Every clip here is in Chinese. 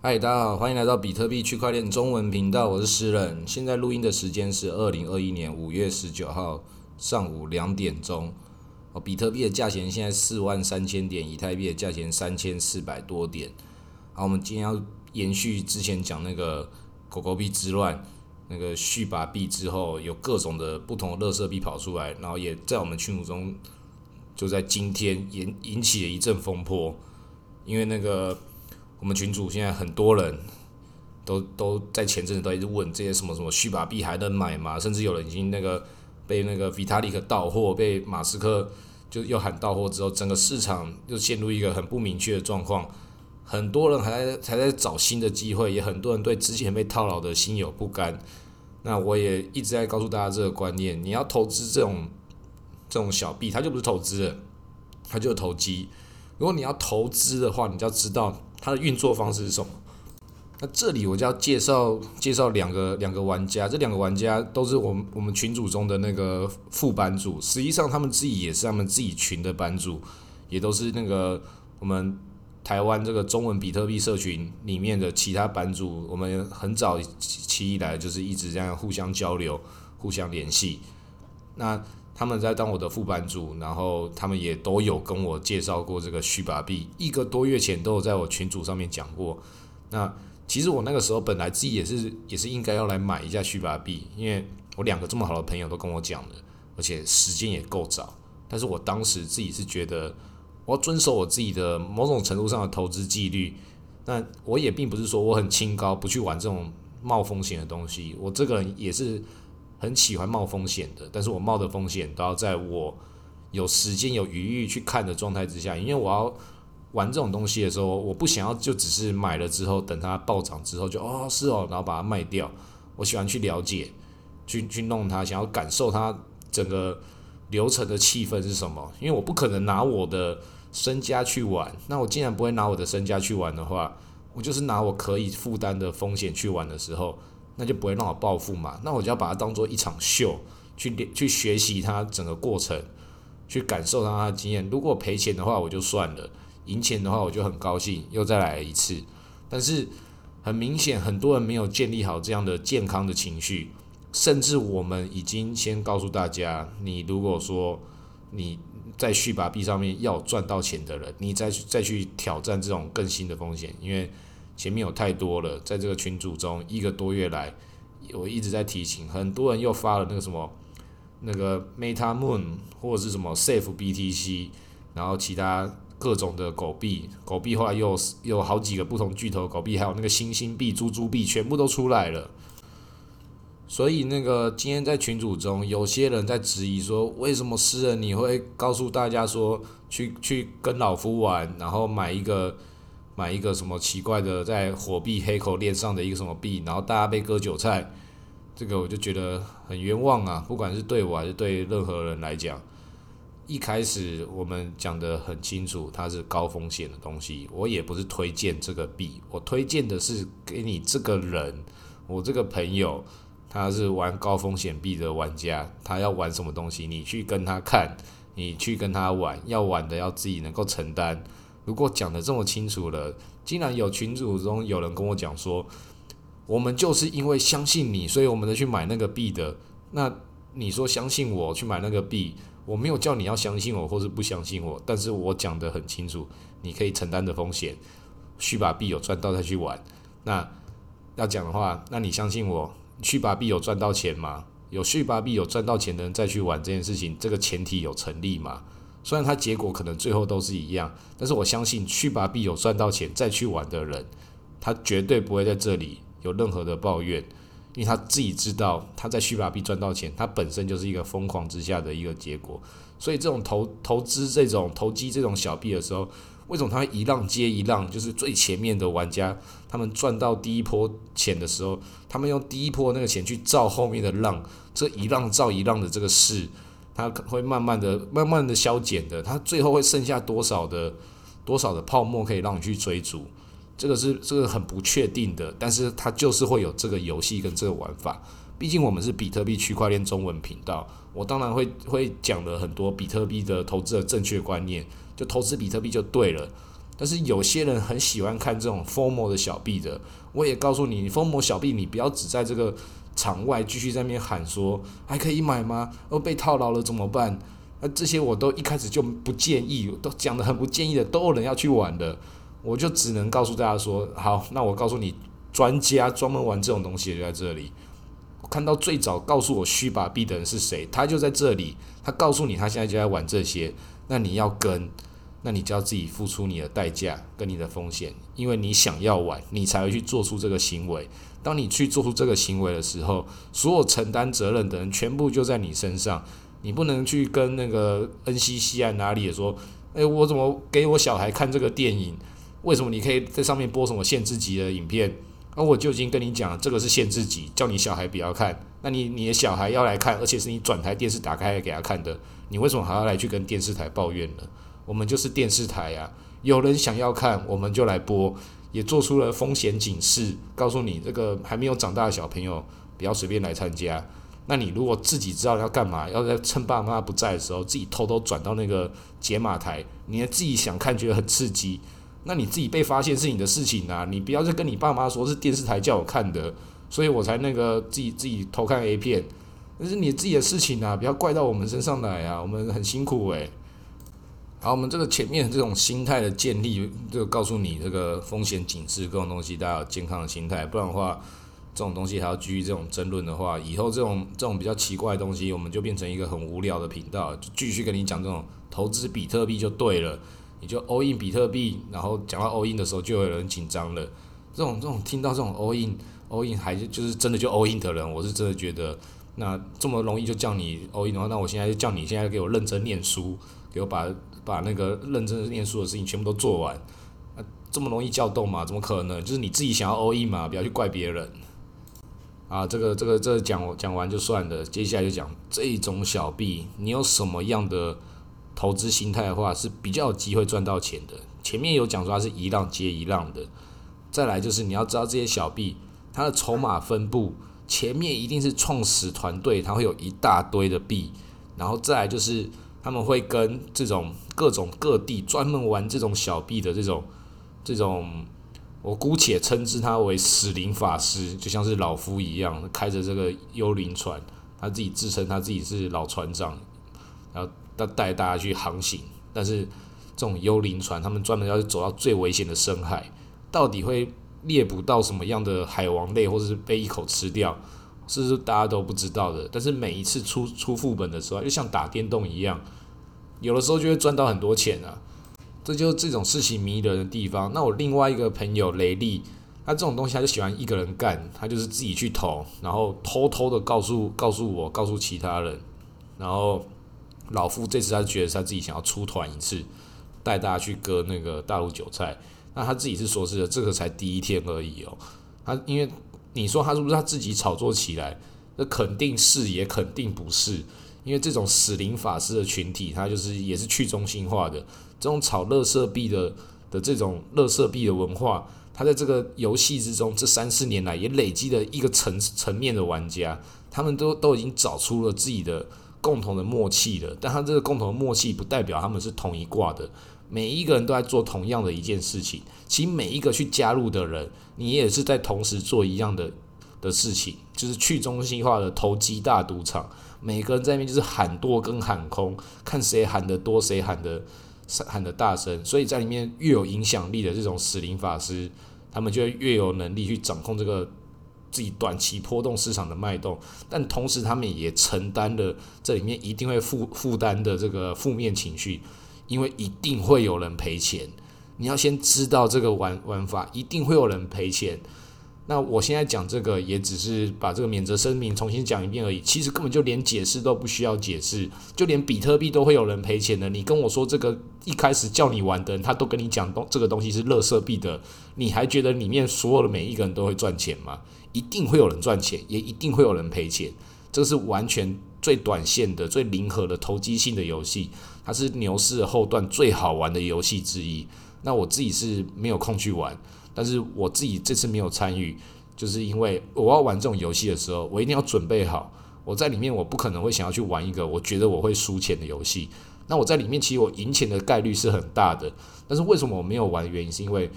嗨，大家好，欢迎来到比特币区块链中文频道，我是诗人。现在录音的时间是二零二一年五月十九号上午两点钟。哦，比特币的价钱现在四万三千点，以太币的价钱三千四百多点。好，我们今天要延续之前讲那个狗狗币之乱，那个续把币之后，有各种的不同的乐色币跑出来，然后也在我们群组中，就在今天引引起了一阵风波，因为那个。我们群主现在很多人都都在前阵子都一直问这些什么什么虚把币还能买吗？甚至有人已经那个被那个 Vitalik 到货，被马斯克就又喊到货之后，整个市场又陷入一个很不明确的状况。很多人还在还在找新的机会，也很多人对之前被套牢的心有不甘。那我也一直在告诉大家这个观念：你要投资这种这种小币，它就不是投资了，它就是投机。如果你要投资的话，你就要知道。它的运作方式是什么？那这里我就要介绍介绍两个两个玩家，这两个玩家都是我们我们群组中的那个副班主，实际上他们自己也是他们自己群的班主，也都是那个我们台湾这个中文比特币社群里面的其他班主，我们很早期以来就是一直这样互相交流、互相联系。那他们在当我的副班主，然后他们也都有跟我介绍过这个虚把币，一个多月前都有在我群组上面讲过。那其实我那个时候本来自己也是也是应该要来买一下虚把币，因为我两个这么好的朋友都跟我讲的，而且时间也够早。但是我当时自己是觉得我要遵守我自己的某种程度上的投资纪律。那我也并不是说我很清高，不去玩这种冒风险的东西。我这个人也是。很喜欢冒风险的，但是我冒的风险都要在我有时间有余裕去看的状态之下，因为我要玩这种东西的时候，我不想要就只是买了之后等它暴涨之后就哦是哦，然后把它卖掉。我喜欢去了解，去去弄它，想要感受它整个流程的气氛是什么。因为我不可能拿我的身家去玩，那我既然不会拿我的身家去玩的话，我就是拿我可以负担的风险去玩的时候。那就不会让我暴富嘛？那我就要把它当做一场秀，去去学习它整个过程，去感受它的经验。如果赔钱的话，我就算了；赢钱的话，我就很高兴，又再来一次。但是很明显，很多人没有建立好这样的健康的情绪，甚至我们已经先告诉大家：你如果说你在续把币上面要赚到钱的人，你再去再去挑战这种更新的风险，因为。前面有太多了，在这个群组中，一个多月来，我一直在提醒，很多人又发了那个什么，那个 Meta Moon 或者是什么 Safe BTC，然后其他各种的狗币，狗币后来又有好几个不同巨头狗币，还有那个星星币、猪猪币，全部都出来了。所以那个今天在群组中，有些人在质疑说，为什么诗人你会告诉大家说，去去跟老夫玩，然后买一个。买一个什么奇怪的在火币黑口链上的一个什么币，然后大家被割韭菜，这个我就觉得很冤枉啊！不管是对我还是对任何人来讲，一开始我们讲的很清楚，它是高风险的东西，我也不是推荐这个币，我推荐的是给你这个人，我这个朋友他是玩高风险币的玩家，他要玩什么东西，你去跟他看，你去跟他玩，要玩的要自己能够承担。如果讲的这么清楚了，竟然有群主中有人跟我讲说，我们就是因为相信你，所以我们才去买那个币的。那你说相信我去买那个币，我没有叫你要相信我或是不相信我，但是我讲的很清楚，你可以承担的风险，去把币有赚到再去玩。那要讲的话，那你相信我去把币有赚到钱吗？有续把币有赚到钱的人再去玩这件事情，这个前提有成立吗？虽然它结果可能最后都是一样，但是我相信去把币有赚到钱再去玩的人，他绝对不会在这里有任何的抱怨，因为他自己知道他在去把币赚到钱，他本身就是一个疯狂之下的一个结果。所以这种投投资这种投机这种小币的时候，为什么他一浪接一浪？就是最前面的玩家，他们赚到第一波钱的时候，他们用第一波那个钱去造后面的浪，这一浪造一浪的这个势。它会慢慢的、慢慢的消减的，它最后会剩下多少的、多少的泡沫可以让你去追逐？这个是这个很不确定的，但是它就是会有这个游戏跟这个玩法。毕竟我们是比特币区块链中文频道，我当然会会讲了很多比特币的投资的正确观念，就投资比特币就对了。但是有些人很喜欢看这种疯魔的小币的。我也告诉你，你疯魔小币，你不要只在这个场外继续在那边喊说还可以买吗？哦，被套牢了怎么办？那这些我都一开始就不建议，都讲的很不建议的，都有人要去玩的。我就只能告诉大家说，好，那我告诉你，专家专门玩这种东西就在这里。看到最早告诉我虚把币的人是谁，他就在这里。他告诉你，他现在就在玩这些。那你要跟，那你就要自己付出你的代价跟你的风险，因为你想要玩，你才会去做出这个行为。当你去做出这个行为的时候，所有承担责任的人全部就在你身上。你不能去跟那个 NCC 啊哪里也说，诶，我怎么给我小孩看这个电影？为什么你可以在上面播什么限制级的影片？那我就已经跟你讲，这个是限制级，叫你小孩不要看。那你你的小孩要来看，而且是你转台电视打开给他看的，你为什么还要来去跟电视台抱怨呢？我们就是电视台呀，有人想要看，我们就来播，也做出了风险警示，告诉你这个还没有长大的小朋友不要随便来参加。那你如果自己知道要干嘛，要在趁爸妈不在的时候，自己偷偷转到那个解码台，你自己想看觉得很刺激。那你自己被发现是你的事情啊，你不要再跟你爸妈说是电视台叫我看的，所以我才那个自己自己偷看 A 片，那是你自己的事情啊，不要怪到我们身上来啊，我们很辛苦诶。好，我们这个前面这种心态的建立，就告诉你这个风险警示各种东西，大家有健康的心态，不然的话，这种东西还要继续这种争论的话，以后这种这种比较奇怪的东西，我们就变成一个很无聊的频道，就继续跟你讲这种投资比特币就对了。你就 all in 比特币，然后讲到 all in 的时候，就有人紧张了。这种这种听到这种 all in all in 还是就是真的就 all in 的人，我是真的觉得，那这么容易就叫你 all in 的话，那我现在就叫你现在给我认真念书，给我把把那个认真的念书的事情全部都做完。啊，这么容易叫动吗？怎么可能？就是你自己想要 all in 嘛，不要去怪别人。啊，这个这个这讲讲完就算了，接下来就讲这种小币，你有什么样的？投资心态的话是比较有机会赚到钱的。前面有讲说它是一浪接一浪的，再来就是你要知道这些小币它的筹码分布，前面一定是创始团队，它会有一大堆的币，然后再来就是他们会跟这种各种各地专门玩这种小币的这种这种，我姑且称之他为死灵法师，就像是老夫一样，开着这个幽灵船，他自己自称他自己是老船长，然后。他带大家去航行，但是这种幽灵船，他们专门要走到最危险的深海，到底会猎捕到什么样的海王类，或者是被一口吃掉，是不是大家都不知道的？但是每一次出出副本的时候，就像打电动一样，有的时候就会赚到很多钱啊！这就是这种事情迷人的地方。那我另外一个朋友雷利，他这种东西他就喜欢一个人干，他就是自己去投，然后偷偷的告诉告诉我，告诉其他人，然后。老夫这次他觉得他自己想要出团一次，带大家去割那个大陆韭菜。那他自己是说是这个才第一天而已哦。他因为你说他是不是他自己炒作起来？那肯定是，也肯定不是。因为这种死灵法师的群体，他就是也是去中心化的。这种炒乐色币的的这种乐色币的文化，他在这个游戏之中，这三四年来也累积了一个层层面的玩家，他们都都已经找出了自己的。共同的默契了，但他这个共同的默契不代表他们是同一挂的。每一个人都在做同样的一件事情，其实每一个去加入的人，你也是在同时做一样的的事情，就是去中心化的投机大赌场。每个人在那边就是喊多跟喊空，看谁喊得多，谁喊得喊得大声。所以在里面越有影响力的这种死灵法师，他们就越有能力去掌控这个。自己短期波动市场的脉动，但同时他们也承担了这里面一定会负负担的这个负面情绪，因为一定会有人赔钱。你要先知道这个玩玩法，一定会有人赔钱。那我现在讲这个，也只是把这个免责声明重新讲一遍而已。其实根本就连解释都不需要解释，就连比特币都会有人赔钱的。你跟我说这个一开始叫你玩的人，他都跟你讲东这个东西是垃圾币的，你还觉得里面所有的每一个人都会赚钱吗？一定会有人赚钱，也一定会有人赔钱。这是完全最短线的、最零和的投机性的游戏，它是牛市后段最好玩的游戏之一。那我自己是没有空去玩。但是我自己这次没有参与，就是因为我要玩这种游戏的时候，我一定要准备好。我在里面，我不可能会想要去玩一个我觉得我会输钱的游戏。那我在里面，其实我赢钱的概率是很大的。但是为什么我没有玩？原因是因为，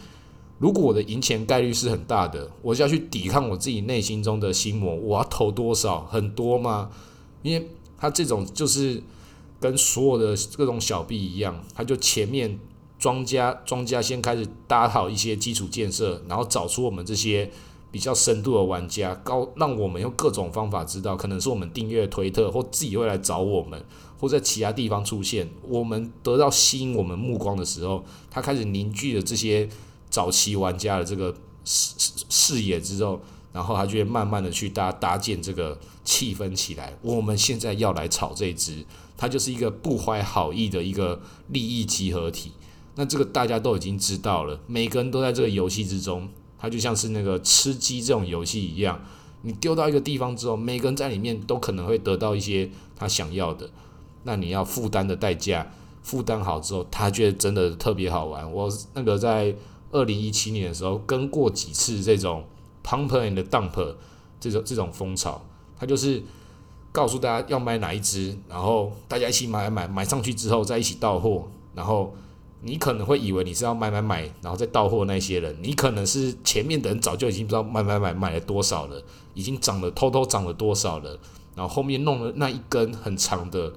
如果我的赢钱概率是很大的，我就要去抵抗我自己内心中的心魔。我要投多少？很多吗？因为他这种就是跟所有的各种小币一样，他就前面庄家庄家先开始搭好一些基础建设，然后找出我们这些。比较深度的玩家，高让我们用各种方法知道，可能是我们订阅推特，或自己会来找我们，或在其他地方出现。我们得到吸引我们目光的时候，他开始凝聚了这些早期玩家的这个视视视野之后，然后他就会慢慢的去搭搭建这个气氛起来。我们现在要来炒这只，它就是一个不怀好意的一个利益集合体。那这个大家都已经知道了，每个人都在这个游戏之中。它就像是那个吃鸡这种游戏一样，你丢到一个地方之后，每个人在里面都可能会得到一些他想要的，那你要负担的代价，负担好之后，他觉得真的特别好玩。我那个在二零一七年的时候跟过几次这种 pump and dump 这种这种风潮，他就是告诉大家要买哪一只，然后大家一起买买买上去之后再一起到货，然后。你可能会以为你是要买买买，然后再到货那些人，你可能是前面的人早就已经不知道买买买买了多少了，已经涨了偷偷涨了多少了，然后后面弄了那一根很长的，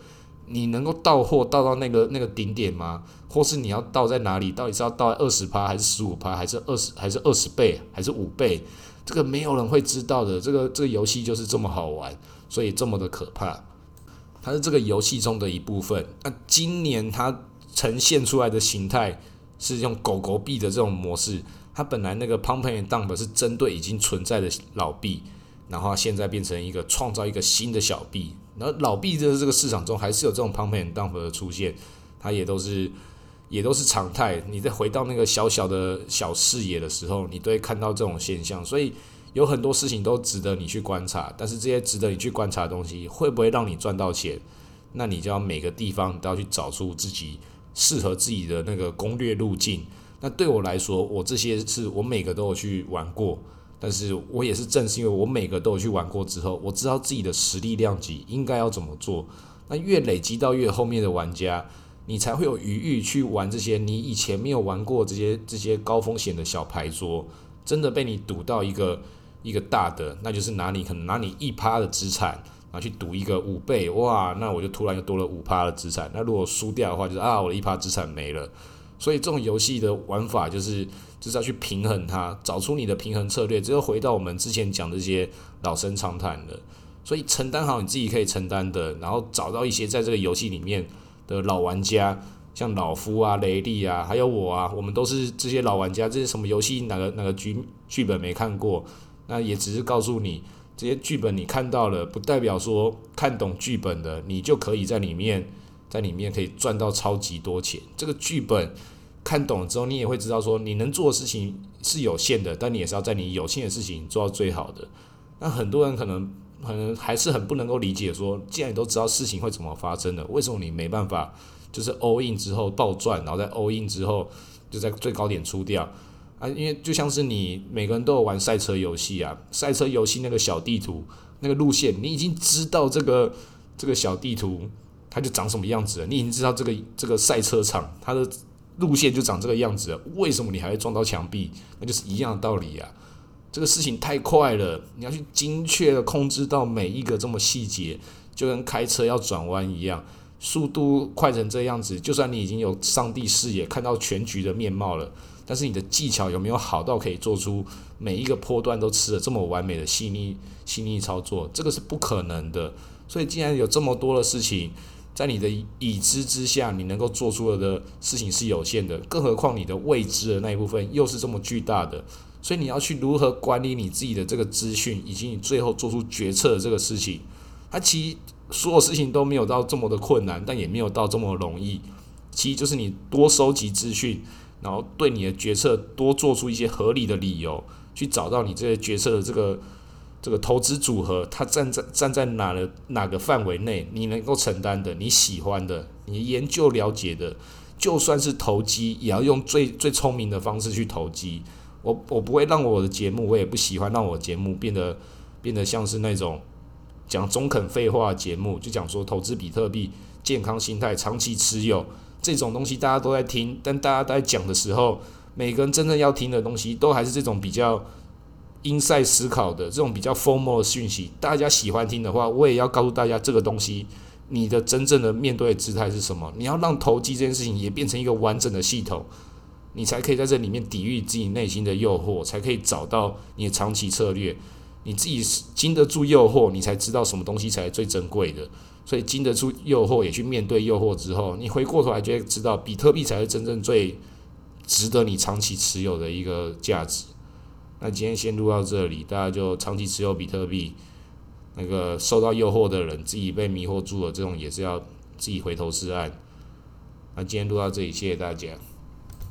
你能够到货到到那个那个顶点吗？或是你要到在哪里？到底是要到二十趴还是十五趴，还是二十还是二十倍还是五倍？这个没有人会知道的。这个这个游戏就是这么好玩，所以这么的可怕。它是这个游戏中的一部分。那今年它。呈现出来的形态是用狗狗币的这种模式，它本来那个 Pump and Dump 是针对已经存在的老币，然后现在变成一个创造一个新的小币，然后老币的这个市场中还是有这种 Pump and Dump 的出现，它也都是也都是常态。你再回到那个小小的小视野的时候，你都会看到这种现象，所以有很多事情都值得你去观察。但是这些值得你去观察的东西，会不会让你赚到钱？那你就要每个地方都要去找出自己。适合自己的那个攻略路径。那对我来说，我这些是我每个都有去玩过，但是我也是正是因为我每个都有去玩过之后，我知道自己的实力量级应该要怎么做。那越累积到越后面的玩家，你才会有余裕去玩这些你以前没有玩过这些这些高风险的小牌桌。真的被你赌到一个一个大的，那就是拿你可能拿你一趴的资产。拿去赌一个五倍，哇，那我就突然又多了五趴的资产。那如果输掉的话，就是啊，我的一趴资产没了。所以这种游戏的玩法就是就是要去平衡它，找出你的平衡策略。只有回到我们之前讲这些老生常谈的，所以承担好你自己可以承担的，然后找到一些在这个游戏里面的老玩家，像老夫啊、雷利啊，还有我啊，我们都是这些老玩家。这些什么游戏哪个哪个剧剧本没看过，那也只是告诉你。这些剧本你看到了，不代表说看懂剧本的你就可以在里面，在里面可以赚到超级多钱。这个剧本看懂了之后，你也会知道说你能做的事情是有限的，但你也是要在你有限的事情做到最好的。那很多人可能可能还是很不能够理解说，既然你都知道事情会怎么发生的，为什么你没办法就是 all in 之后暴赚，然后在 all in 之后就在最高点出掉？啊，因为就像是你每个人都有玩赛车游戏啊，赛车游戏那个小地图那个路线，你已经知道这个这个小地图它就长什么样子了，你已经知道这个这个赛车场它的路线就长这个样子了，为什么你还会撞到墙壁？那就是一样的道理啊。这个事情太快了，你要去精确的控制到每一个这么细节，就跟开车要转弯一样，速度快成这样子，就算你已经有上帝视野看到全局的面貌了。但是你的技巧有没有好到可以做出每一个波段都吃的这么完美的细腻细腻操作？这个是不可能的。所以既然有这么多的事情在你的已知之下，你能够做出的事情是有限的，更何况你的未知的那一部分又是这么巨大的。所以你要去如何管理你自己的这个资讯，以及你最后做出决策的这个事情，它其实所有事情都没有到这么的困难，但也没有到这么容易。其实就是你多收集资讯。然后对你的决策多做出一些合理的理由，去找到你这些决策的这个这个投资组合，它站在站在哪的哪个范围内，你能够承担的，你喜欢的，你研究了解的，就算是投机，也要用最最聪明的方式去投机。我我不会让我的节目，我也不喜欢让我节目变得变得像是那种讲中肯废话节目，就讲说投资比特币，健康心态，长期持有。这种东西大家都在听，但大家在讲的时候，每个人真正要听的东西，都还是这种比较因赛思考的这种比较 formal 的讯息。大家喜欢听的话，我也要告诉大家这个东西，你的真正的面对的姿态是什么？你要让投机这件事情也变成一个完整的系统，你才可以在这里面抵御自己内心的诱惑，才可以找到你的长期策略。你自己经得住诱惑，你才知道什么东西才是最珍贵的。所以经得住诱惑，也去面对诱惑之后，你回过头来就会知道，比特币才是真正最值得你长期持有的一个价值。那今天先录到这里，大家就长期持有比特币。那个受到诱惑的人，自己被迷惑住了，这种也是要自己回头是岸。那今天录到这里，谢谢大家。